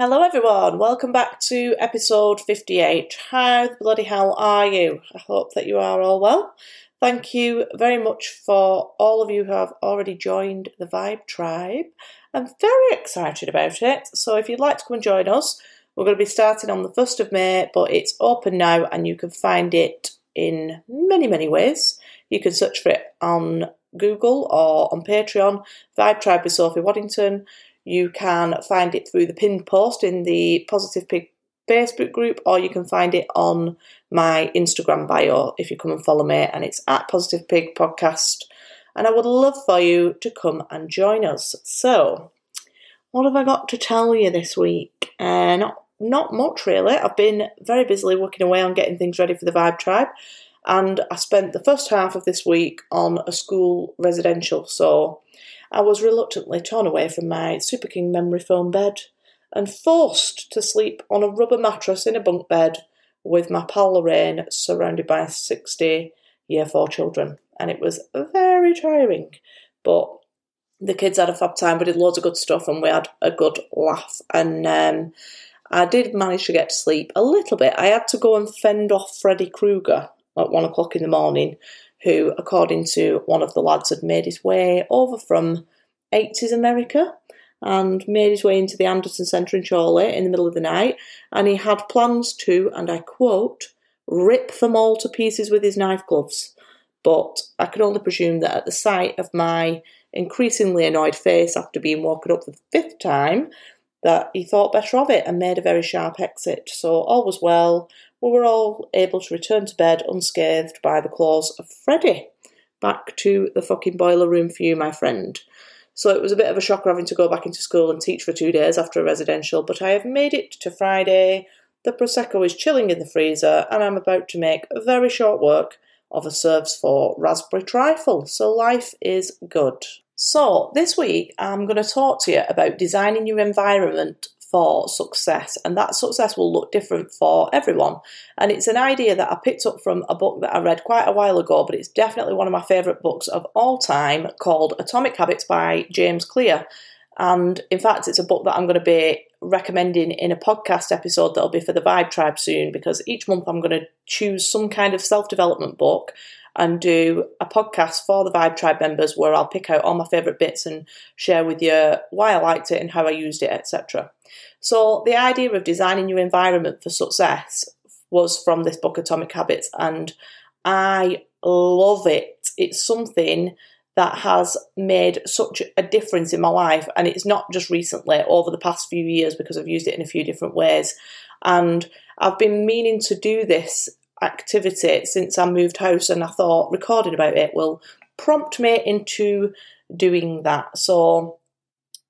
Hello, everyone. Welcome back to episode 58. How the bloody hell are you? I hope that you are all well. Thank you very much for all of you who have already joined the Vibe Tribe. I'm very excited about it. So, if you'd like to come and join us, we're going to be starting on the 1st of May, but it's open now and you can find it in many, many ways. You can search for it on Google or on Patreon, Vibe Tribe with Sophie Waddington. You can find it through the pinned post in the Positive Pig Facebook group, or you can find it on my Instagram bio if you come and follow me, and it's at Positive Pig Podcast. And I would love for you to come and join us. So, what have I got to tell you this week? Uh, not not much really. I've been very busily working away on getting things ready for the Vibe Tribe, and I spent the first half of this week on a school residential. So I was reluctantly torn away from my Super King memory foam bed and forced to sleep on a rubber mattress in a bunk bed with my pal Lorraine surrounded by 60 year four children. And it was very tiring. But the kids had a fab time. We did loads of good stuff and we had a good laugh. And um, I did manage to get to sleep a little bit. I had to go and fend off Freddy Krueger at one o'clock in the morning who, according to one of the lads, had made his way over from 80s America and made his way into the Anderton Centre in Chorley in the middle of the night. And he had plans to, and I quote, rip them all to pieces with his knife gloves. But I can only presume that at the sight of my increasingly annoyed face after being woken up for the fifth time, that he thought better of it and made a very sharp exit. So all was well we were all able to return to bed unscathed by the claws of Freddy. Back to the fucking boiler room for you, my friend. So it was a bit of a shocker having to go back into school and teach for two days after a residential, but I have made it to Friday. The Prosecco is chilling in the freezer, and I'm about to make very short work of a serves for raspberry trifle. So life is good. So this week I'm going to talk to you about designing your environment for success, and that success will look different for everyone. And it's an idea that I picked up from a book that I read quite a while ago, but it's definitely one of my favourite books of all time called Atomic Habits by James Clear. And in fact, it's a book that I'm going to be recommending in a podcast episode that'll be for the Vibe Tribe soon because each month I'm going to choose some kind of self development book and do a podcast for the Vibe Tribe members where I'll pick out all my favourite bits and share with you why I liked it and how I used it, etc. So, the idea of designing your environment for success was from this book, Atomic Habits, and I love it. It's something that has made such a difference in my life, and it's not just recently, over the past few years, because I've used it in a few different ways. And I've been meaning to do this activity since I moved house, and I thought recording about it will prompt me into doing that. So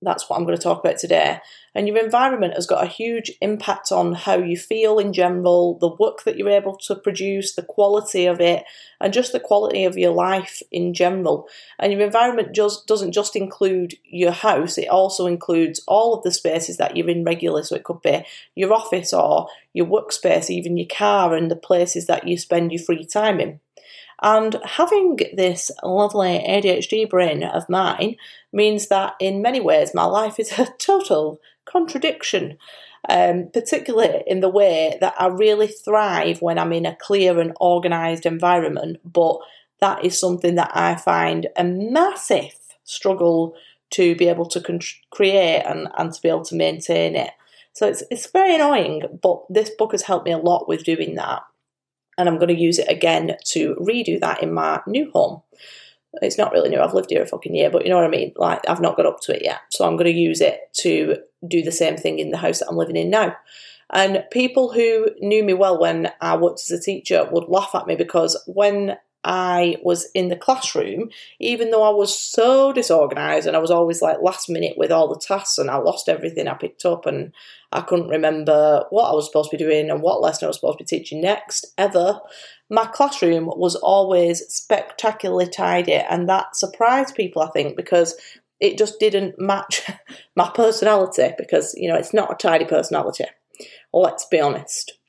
that's what I'm going to talk about today. And your environment has got a huge impact on how you feel in general, the work that you're able to produce, the quality of it, and just the quality of your life in general. And your environment just doesn't just include your house, it also includes all of the spaces that you're in regularly. So it could be your office or your workspace, even your car, and the places that you spend your free time in. And having this lovely ADHD brain of mine means that in many ways my life is a total contradiction, um, particularly in the way that I really thrive when I'm in a clear and organised environment, but that is something that I find a massive struggle to be able to con- create and, and to be able to maintain it. So it's, it's very annoying, but this book has helped me a lot with doing that and I'm going to use it again to redo that in my new home. It's not really new, I've lived here a fucking year, but you know what I mean? Like, I've not got up to it yet. So I'm going to use it to do the same thing in the house that I'm living in now. And people who knew me well when I worked as a teacher would laugh at me because when I was in the classroom, even though I was so disorganized and I was always like last minute with all the tasks and I lost everything I picked up and I couldn't remember what I was supposed to be doing and what lesson I was supposed to be teaching next ever. My classroom was always spectacularly tidy and that surprised people, I think, because it just didn't match my personality because, you know, it's not a tidy personality. Let's be honest.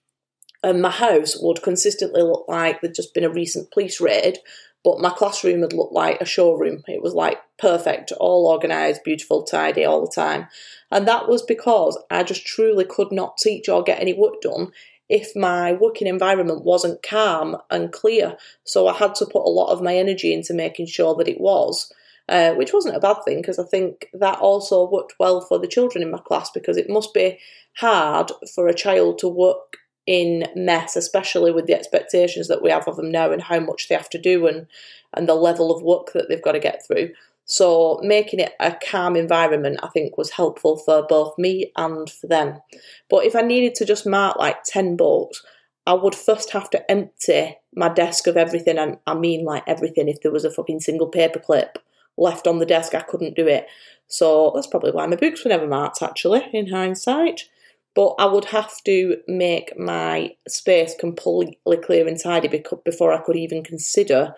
And my house would consistently look like there'd just been a recent police raid, but my classroom had looked like a showroom. It was like perfect, all organised, beautiful, tidy all the time. And that was because I just truly could not teach or get any work done if my working environment wasn't calm and clear. So I had to put a lot of my energy into making sure that it was. Uh, which wasn't a bad thing because I think that also worked well for the children in my class because it must be hard for a child to work in mess, especially with the expectations that we have of them now and how much they have to do and, and the level of work that they've got to get through. So making it a calm environment, I think, was helpful for both me and for them. But if I needed to just mark like 10 books, I would first have to empty my desk of everything, and I mean like everything. If there was a fucking single paper clip left on the desk, I couldn't do it. So that's probably why my books were never marked, actually, in hindsight. But I would have to make my space completely clear and tidy before I could even consider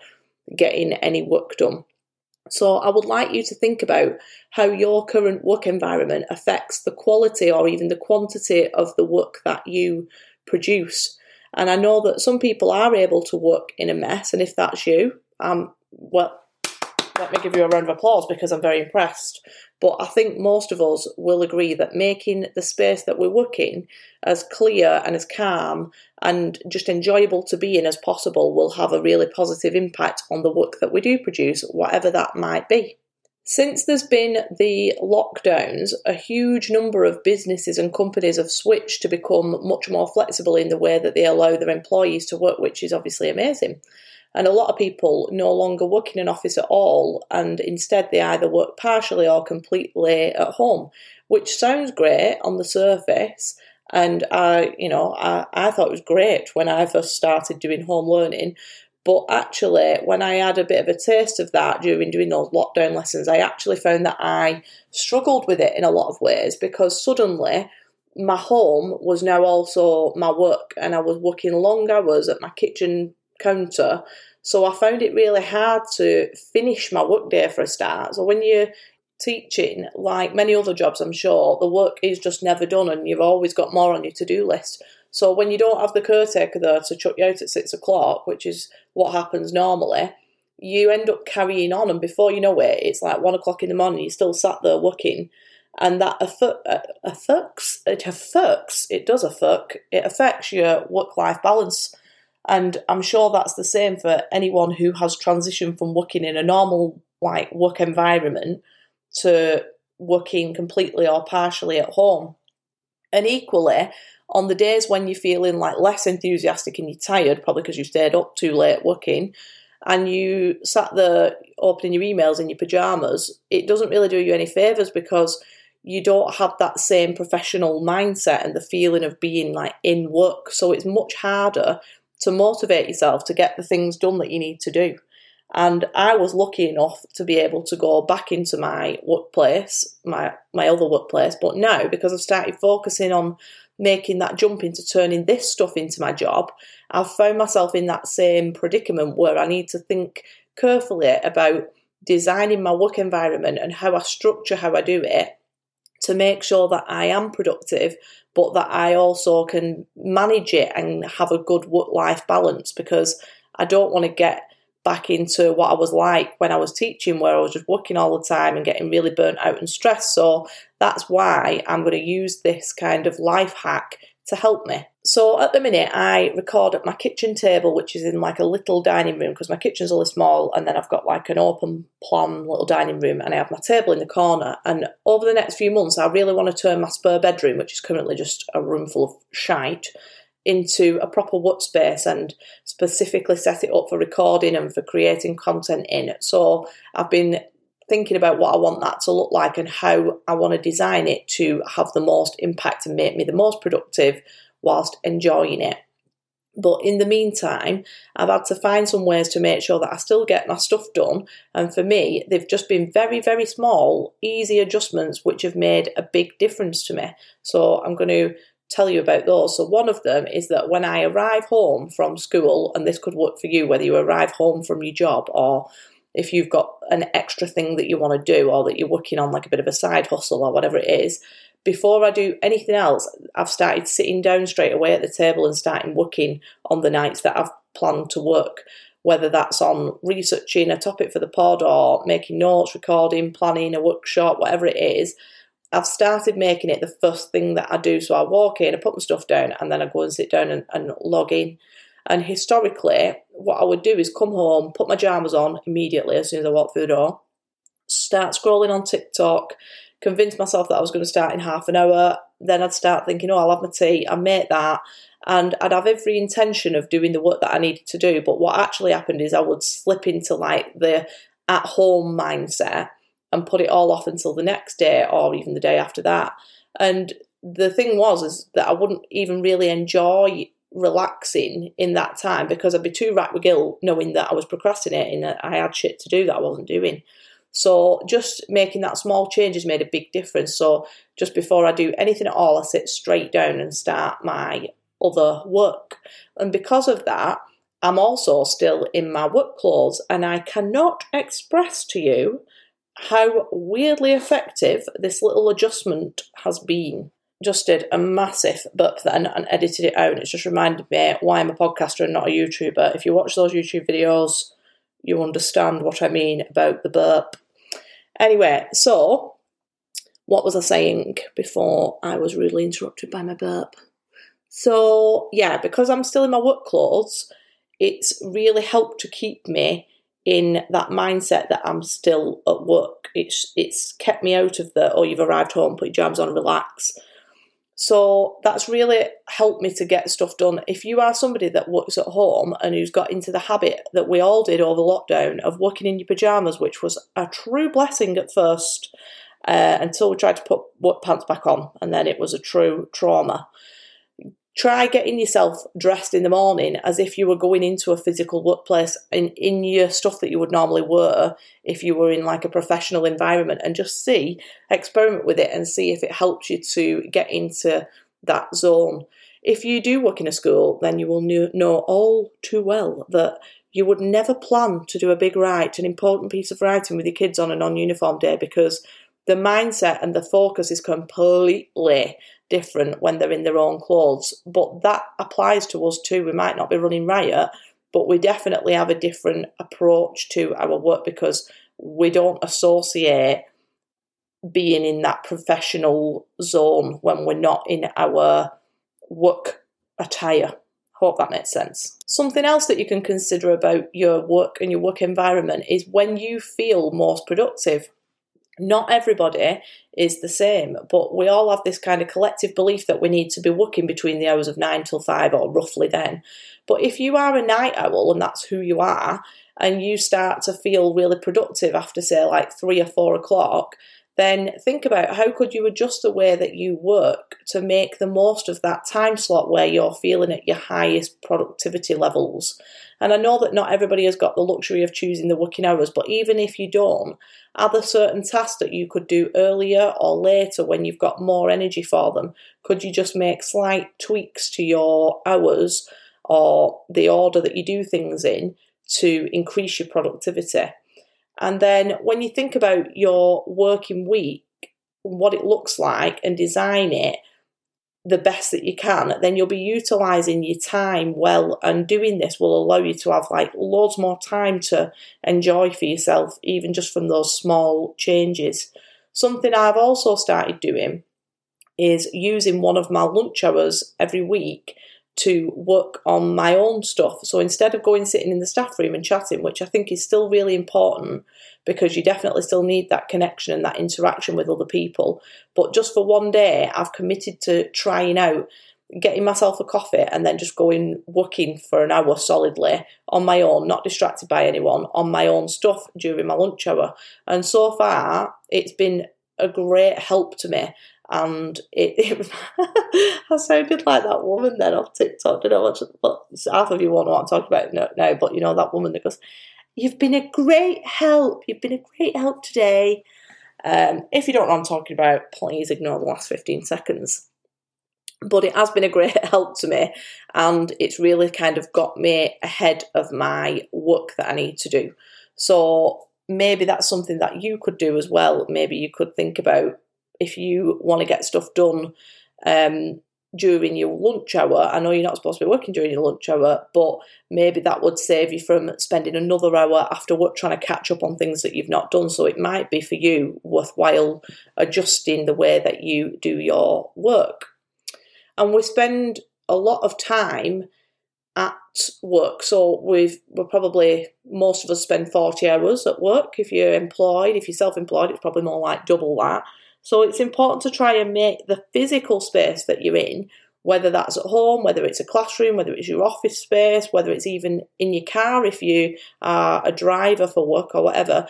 getting any work done. So I would like you to think about how your current work environment affects the quality or even the quantity of the work that you produce. And I know that some people are able to work in a mess, and if that's you, um, well, let me give you a round of applause because I'm very impressed. But I think most of us will agree that making the space that we're working as clear and as calm and just enjoyable to be in as possible will have a really positive impact on the work that we do produce, whatever that might be. Since there's been the lockdowns, a huge number of businesses and companies have switched to become much more flexible in the way that they allow their employees to work, which is obviously amazing. And a lot of people no longer work in an office at all, and instead they either work partially or completely at home, which sounds great on the surface. And I, you know, I, I thought it was great when I first started doing home learning. But actually, when I had a bit of a taste of that during doing those lockdown lessons, I actually found that I struggled with it in a lot of ways because suddenly my home was now also my work and I was working long hours at my kitchen counter. So I found it really hard to finish my workday for a start. So when you're teaching, like many other jobs, I'm sure, the work is just never done and you've always got more on your to do list. So when you don't have the caretaker there to chuck you out at six o'clock, which is what happens normally, you end up carrying on, and before you know it, it's like one o'clock in the morning. You're still sat there working, and that affects it affects it does affect it affects your work life balance. And I'm sure that's the same for anyone who has transitioned from working in a normal like work environment to working completely or partially at home. And equally, on the days when you're feeling like less enthusiastic and you're tired, probably because you stayed up too late working, and you sat there opening your emails in your pajamas, it doesn't really do you any favours because you don't have that same professional mindset and the feeling of being like in work. So it's much harder to motivate yourself to get the things done that you need to do. And I was lucky enough to be able to go back into my workplace, my my other workplace. But now, because I've started focusing on making that jump into turning this stuff into my job, I've found myself in that same predicament where I need to think carefully about designing my work environment and how I structure how I do it to make sure that I am productive, but that I also can manage it and have a good work life balance because I don't want to get back into what I was like when I was teaching, where I was just working all the time and getting really burnt out and stressed. So that's why I'm going to use this kind of life hack to help me. So at the minute, I record at my kitchen table, which is in like a little dining room because my kitchen's really small, and then I've got like an open plan little dining room, and I have my table in the corner. And over the next few months, I really want to turn my spare bedroom, which is currently just a room full of shite, into a proper workspace and specifically set it up for recording and for creating content in. So I've been thinking about what I want that to look like and how I want to design it to have the most impact and make me the most productive whilst enjoying it. But in the meantime, I've had to find some ways to make sure that I still get my stuff done. And for me, they've just been very, very small, easy adjustments which have made a big difference to me. So I'm going to tell you about those. So, one of them is that when I arrive home from school, and this could work for you whether you arrive home from your job or if you've got an extra thing that you want to do or that you're working on like a bit of a side hustle or whatever it is, before I do anything else, I've started sitting down straight away at the table and starting working on the nights that I've planned to work, whether that's on researching a topic for the pod or making notes, recording, planning a workshop, whatever it is. I've started making it the first thing that I do. So I walk in, I put my stuff down, and then I go and sit down and, and log in. And historically, what I would do is come home, put my jammers on immediately as soon as I walk through the door, start scrolling on TikTok, convince myself that I was going to start in half an hour. Then I'd start thinking, oh, I'll have my tea, I'd make that, and I'd have every intention of doing the work that I needed to do. But what actually happened is I would slip into like the at home mindset and put it all off until the next day or even the day after that. And the thing was is that I wouldn't even really enjoy relaxing in that time because I'd be too racked with guilt knowing that I was procrastinating, that I had shit to do that I wasn't doing. So just making that small change has made a big difference. So just before I do anything at all, I sit straight down and start my other work. And because of that, I'm also still in my work clothes and I cannot express to you how weirdly effective this little adjustment has been just did a massive burp then and edited it out. And it's just reminded me why I'm a podcaster and not a YouTuber. If you watch those YouTube videos, you understand what I mean about the burp. Anyway, so what was I saying before I was rudely interrupted by my burp? So, yeah, because I'm still in my work clothes, it's really helped to keep me in that mindset that I'm still at work. It's it's kept me out of the oh you've arrived home, put your jams on, relax. So that's really helped me to get stuff done. If you are somebody that works at home and who's got into the habit that we all did over lockdown of working in your pajamas, which was a true blessing at first, uh, until we tried to put work pants back on, and then it was a true trauma try getting yourself dressed in the morning as if you were going into a physical workplace in, in your stuff that you would normally wear if you were in like a professional environment and just see, experiment with it and see if it helps you to get into that zone. If you do work in a school, then you will know all too well that you would never plan to do a big write, an important piece of writing with your kids on a non uniform day because the mindset and the focus is completely different when they're in their own clothes. But that applies to us too. We might not be running riot, but we definitely have a different approach to our work because we don't associate being in that professional zone when we're not in our work attire. Hope that makes sense. Something else that you can consider about your work and your work environment is when you feel most productive not everybody is the same, but we all have this kind of collective belief that we need to be working between the hours of nine till five or roughly then. But if you are a night owl and that's who you are, and you start to feel really productive after, say, like three or four o'clock, then think about how could you adjust the way that you work to make the most of that time slot where you're feeling at your highest productivity levels. And I know that not everybody has got the luxury of choosing the working hours, but even if you don't, are there certain tasks that you could do earlier or later when you've got more energy for them? Could you just make slight tweaks to your hours or the order that you do things in to increase your productivity? And then when you think about your working week, what it looks like, and design it the best that you can, then you'll be utilizing your time well. And doing this will allow you to have like loads more time to enjoy for yourself, even just from those small changes. Something I've also started doing is using one of my lunch hours every week to work on my own stuff. So instead of going sitting in the staff room and chatting, which I think is still really important because you definitely still need that connection and that interaction with other people. But just for one day, I've committed to trying out getting myself a coffee and then just going working for an hour solidly on my own, not distracted by anyone, on my own stuff during my lunch hour. And so far, it's been a great help to me and it, it I sounded like that woman then off TikTok. Don't know what, half of you won't know what I'm talking about now, but you know that woman that goes, You've been a great help. You've been a great help today. Um, if you don't know what I'm talking about, please ignore the last 15 seconds. But it has been a great help to me, and it's really kind of got me ahead of my work that I need to do. So maybe that's something that you could do as well. Maybe you could think about if you want to get stuff done um, during your lunch hour. I know you're not supposed to be working during your lunch hour, but maybe that would save you from spending another hour after work trying to catch up on things that you've not done. So it might be for you worthwhile adjusting the way that you do your work. And we spend a lot of time at work. So we've we're probably most of us spend 40 hours at work. If you're employed, if you're self-employed, it's probably more like double that. So it's important to try and make the physical space that you're in, whether that's at home, whether it's a classroom, whether it's your office space, whether it's even in your car if you are a driver for work or whatever,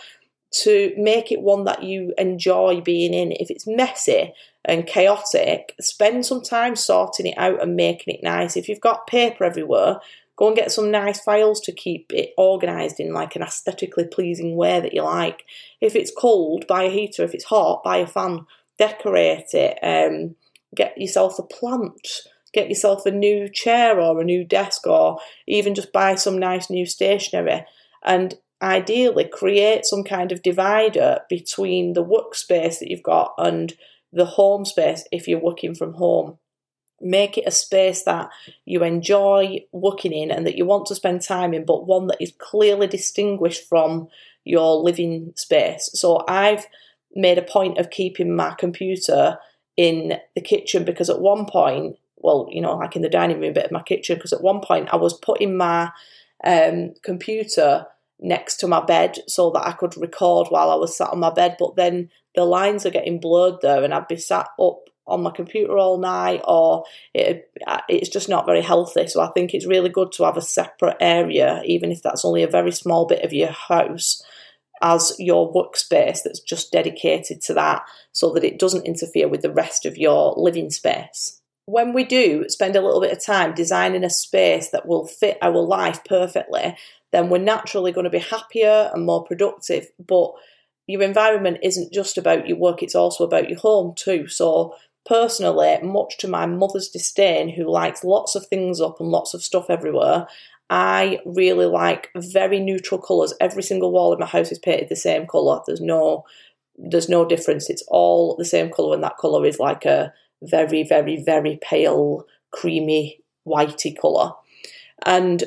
to make it one that you enjoy being in. If it's messy and chaotic, spend some time sorting it out and making it nice. If you've got paper everywhere, Go and get some nice files to keep it organised in like an aesthetically pleasing way that you like. If it's cold, buy a heater. If it's hot, buy a fan. Decorate it. Um, get yourself a plant. Get yourself a new chair or a new desk, or even just buy some nice new stationery. And ideally, create some kind of divider between the workspace that you've got and the home space if you're working from home make it a space that you enjoy working in and that you want to spend time in, but one that is clearly distinguished from your living space. So I've made a point of keeping my computer in the kitchen because at one point, well, you know, like in the dining room bit of my kitchen, because at one point I was putting my um, computer next to my bed so that I could record while I was sat on my bed, but then the lines are getting blurred there and I'd be sat up on my computer all night or it, it's just not very healthy. So I think it's really good to have a separate area, even if that's only a very small bit of your house, as your workspace that's just dedicated to that so that it doesn't interfere with the rest of your living space. When we do spend a little bit of time designing a space that will fit our life perfectly, then we're naturally going to be happier and more productive. But your environment isn't just about your work, it's also about your home too. So personally, much to my mother's disdain, who likes lots of things up and lots of stuff everywhere, I really like very neutral colours. Every single wall in my house is painted the same colour. There's no there's no difference. It's all the same colour, and that colour is like a very, very, very pale, creamy, whitey colour. And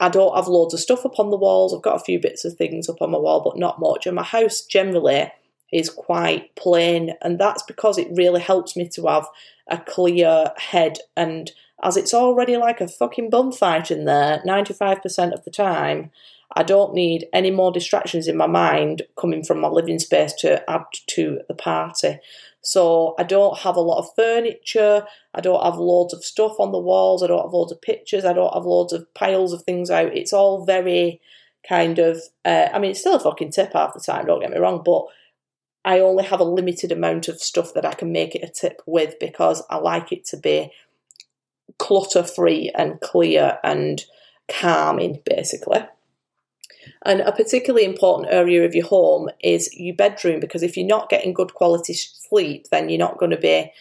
I don't have loads of stuff up on the walls. I've got a few bits of things up on my wall, but not much. And my house generally is quite plain, and that's because it really helps me to have a clear head. And as it's already like a fucking bum fight in there 95% of the time, I don't need any more distractions in my mind coming from my living space to add to the party. So I don't have a lot of furniture. I don't have loads of stuff on the walls. I don't have loads of pictures. I don't have loads of piles of things out. It's all very kind of. Uh, I mean, it's still a fucking tip half the time. Don't get me wrong, but I only have a limited amount of stuff that I can make it a tip with because I like it to be clutter free and clear and calming, basically. And a particularly important area of your home is your bedroom because if you're not getting good quality sleep, then you're not going to be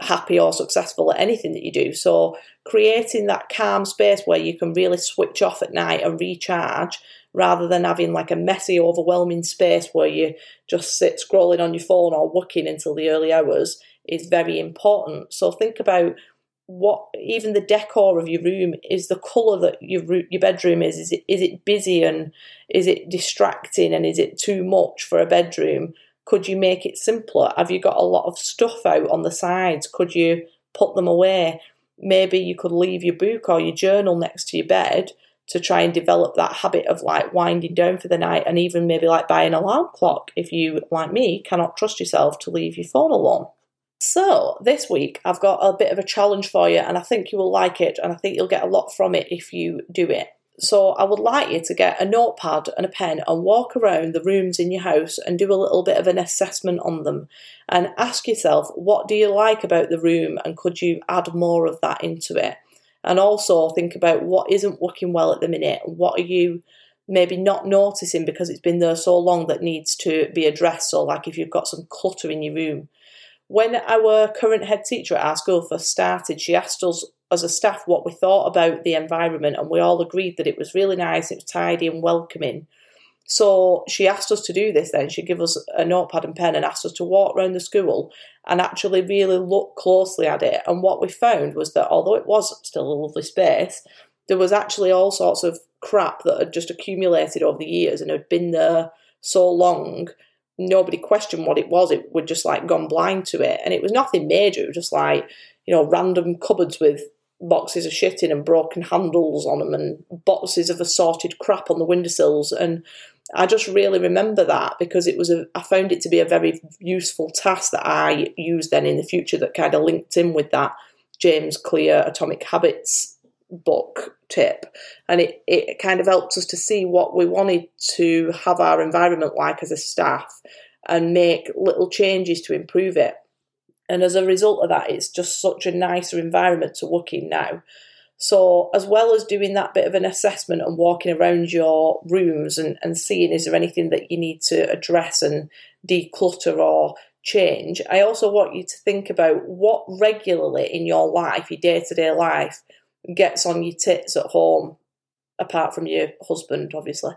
happy or successful at anything that you do. So, creating that calm space where you can really switch off at night and recharge rather than having like a messy, overwhelming space where you just sit scrolling on your phone or working until the early hours is very important. So think about what even the decor of your room is the color that your your bedroom is. Is it is it busy and is it distracting and is it too much for a bedroom? Could you make it simpler? Have you got a lot of stuff out on the sides? Could you put them away? Maybe you could leave your book or your journal next to your bed to try and develop that habit of like winding down for the night and even maybe like buy an alarm clock if you, like me, cannot trust yourself to leave your phone alone. So, this week I've got a bit of a challenge for you, and I think you will like it, and I think you'll get a lot from it if you do it. So, I would like you to get a notepad and a pen and walk around the rooms in your house and do a little bit of an assessment on them and ask yourself what do you like about the room and could you add more of that into it? And also think about what isn't working well at the minute. What are you maybe not noticing because it's been there so long that needs to be addressed? So like if you've got some clutter in your room. When our current head teacher at our school first started she asked us as a staff what we thought about the environment and we all agreed that it was really nice it was tidy and welcoming So she asked us to do this then. She gave us a notepad and pen and asked us to walk around the school and actually really look closely at it. And what we found was that although it was still a lovely space, there was actually all sorts of crap that had just accumulated over the years and had been there so long nobody questioned what it was it would just like gone blind to it and it was nothing major it was just like you know random cupboards with boxes of shit in and broken handles on them and boxes of assorted crap on the windowsills. And I just really remember that because it was a I found it to be a very useful task that I used then in the future that kind of linked in with that James Clear Atomic Habits book tip. And it, it kind of helped us to see what we wanted to have our environment like as a staff and make little changes to improve it and as a result of that it's just such a nicer environment to work in now so as well as doing that bit of an assessment and walking around your rooms and, and seeing is there anything that you need to address and declutter or change i also want you to think about what regularly in your life your day-to-day life gets on your tits at home, apart from your husband, obviously.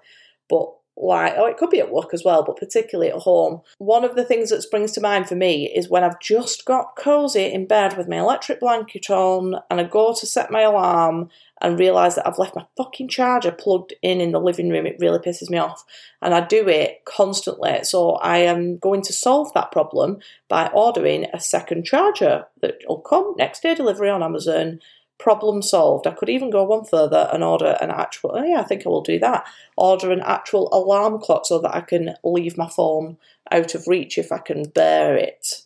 But like, oh, it could be at work as well, but particularly at home. One of the things that springs to mind for me is when I've just got cozy in bed with my electric blanket on and I go to set my alarm and realise that I've left my fucking charger plugged in in the living room. It really pisses me off. And I do it constantly. So I am going to solve that problem by ordering a second charger that will come next day delivery on Amazon problem solved. I could even go one further and order an actual, oh yeah, I think I will do that. Order an actual alarm clock so that I can leave my phone out of reach if I can bear it.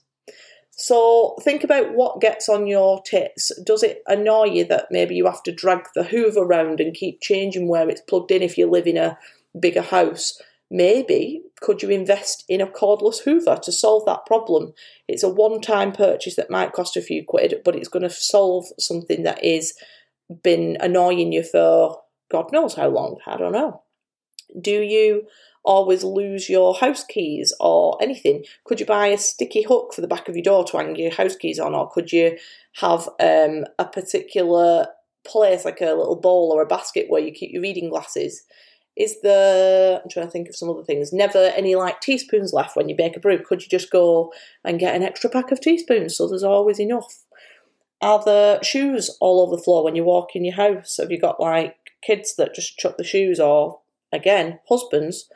So think about what gets on your tits. Does it annoy you that maybe you have to drag the hoover around and keep changing where it's plugged in if you live in a bigger house? Maybe could you invest in a cordless hoover to solve that problem? It's a one time purchase that might cost a few quid, but it's going to solve something that is been annoying you for God knows how long. I don't know. Do you always lose your house keys or anything? Could you buy a sticky hook for the back of your door to hang your house keys on, or could you have um, a particular place like a little bowl or a basket where you keep your reading glasses? Is there, I'm trying to think of some other things, never any like teaspoons left when you bake a brew? Could you just go and get an extra pack of teaspoons so there's always enough? Are there shoes all over the floor when you walk in your house? Have you got like kids that just chuck the shoes or, again, husbands?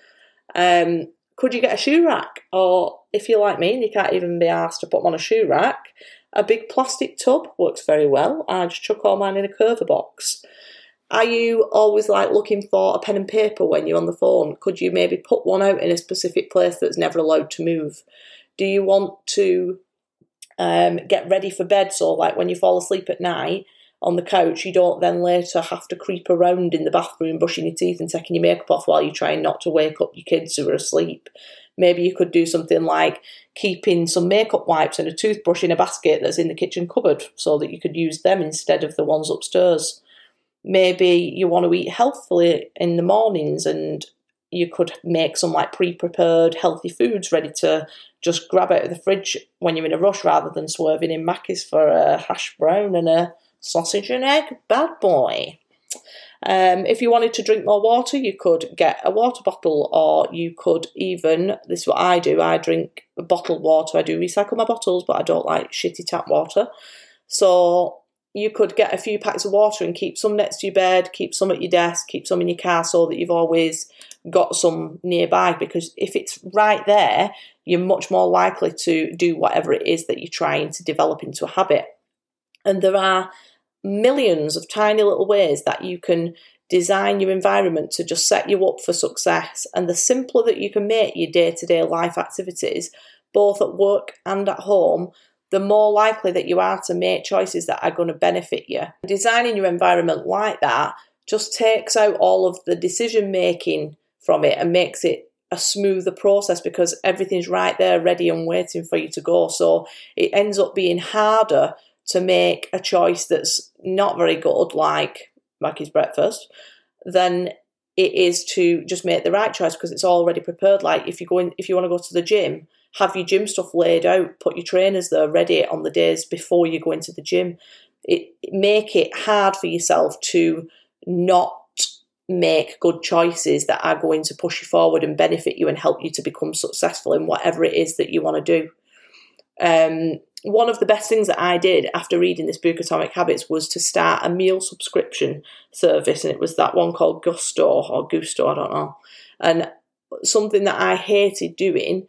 Um, could you get a shoe rack? Or if you're like me and you can't even be asked to put them on a shoe rack, a big plastic tub works very well. I just chuck all mine in a curver box. Are you always like looking for a pen and paper when you're on the phone? Could you maybe put one out in a specific place that's never allowed to move? Do you want to um, get ready for bed so, like, when you fall asleep at night on the couch, you don't then later have to creep around in the bathroom brushing your teeth and taking your makeup off while you're trying not to wake up your kids who are asleep? Maybe you could do something like keeping some makeup wipes and a toothbrush in a basket that's in the kitchen cupboard so that you could use them instead of the ones upstairs maybe you want to eat healthfully in the mornings and you could make some like pre-prepared healthy foods ready to just grab out of the fridge when you're in a rush rather than swerving in Macca's for a hash brown and a sausage and egg bad boy. Um, if you wanted to drink more water, you could get a water bottle, or you could even, this is what I do, I drink bottled water. I do recycle my bottles, but I don't like shitty tap water. So you could get a few packs of water and keep some next to your bed, keep some at your desk, keep some in your car so that you've always got some nearby. Because if it's right there, you're much more likely to do whatever it is that you're trying to develop into a habit. And there are millions of tiny little ways that you can design your environment to just set you up for success. And the simpler that you can make your day to day life activities, both at work and at home, the more likely that you are to make choices that are going to benefit you. Designing your environment like that just takes out all of the decision making from it and makes it a smoother process because everything's right there, ready and waiting for you to go. So it ends up being harder to make a choice that's not very good, like Mackie's breakfast, than it is to just make the right choice because it's already prepared. Like if you go in, if you want to go to the gym, have your gym stuff laid out, put your trainers there ready on the days before you go into the gym. It make it hard for yourself to not make good choices that are going to push you forward and benefit you and help you to become successful in whatever it is that you want to do. Um, one of the best things that I did after reading this book, Atomic Habits, was to start a meal subscription service, and it was that one called Gousto or Gousto, I don't know. And something that I hated doing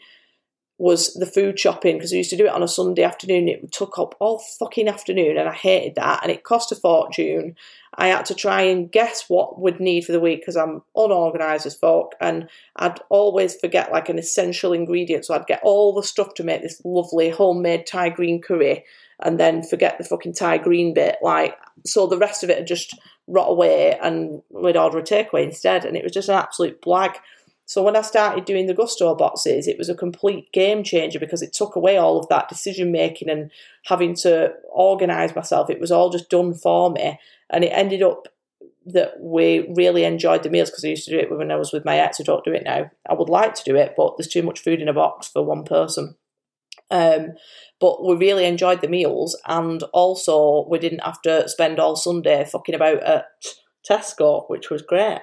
was the food shopping because I used to do it on a Sunday afternoon. It took up all fucking afternoon, and I hated that. And it cost a fortune. I had to try and guess what we'd need for the week because I'm unorganised as fuck, and I'd always forget like an essential ingredient. So I'd get all the stuff to make this lovely homemade Thai green curry, and then forget the fucking Thai green bit. Like so, the rest of it would just rot away, and we'd order a takeaway instead, and it was just an absolute blag. So when I started doing the Gousto boxes, it was a complete game changer because it took away all of that decision making and having to organise myself. It was all just done for me, and it ended up that we really enjoyed the meals because I used to do it when I was with my ex. I don't do it now. I would like to do it, but there's too much food in a box for one person. Um, but we really enjoyed the meals, and also we didn't have to spend all Sunday fucking about at Tesco, which was great.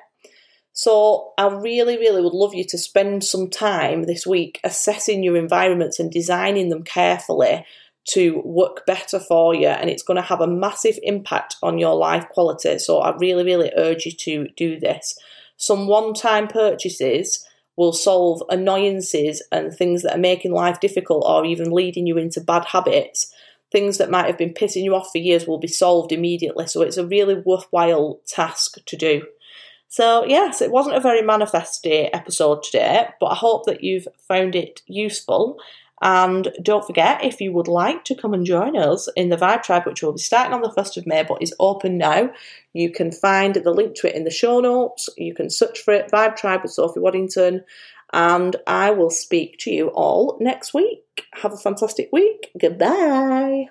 So I really, really would love you to spend some time this week assessing your environments and designing them carefully to work better for you and it's going to have a massive impact on your life quality. So I really, really urge you to do this. Some one time purchases will solve annoyances and things that are making life difficult or even leading you into bad habits. Things that might have been pissing you off for years will be solved immediately. So it's a really worthwhile task to do. So, yes, it wasn't a very manifesty episode today, but I hope that you've found it useful. And don't forget, if you would like to come and join us in the Vibe Tribe, which will be starting on the 1st of May but is open now, you can find the link to it in the show notes. You can search for it, Vibe Tribe with Sophie Waddington. And I will speak to you all next week. Have a fantastic week. Goodbye.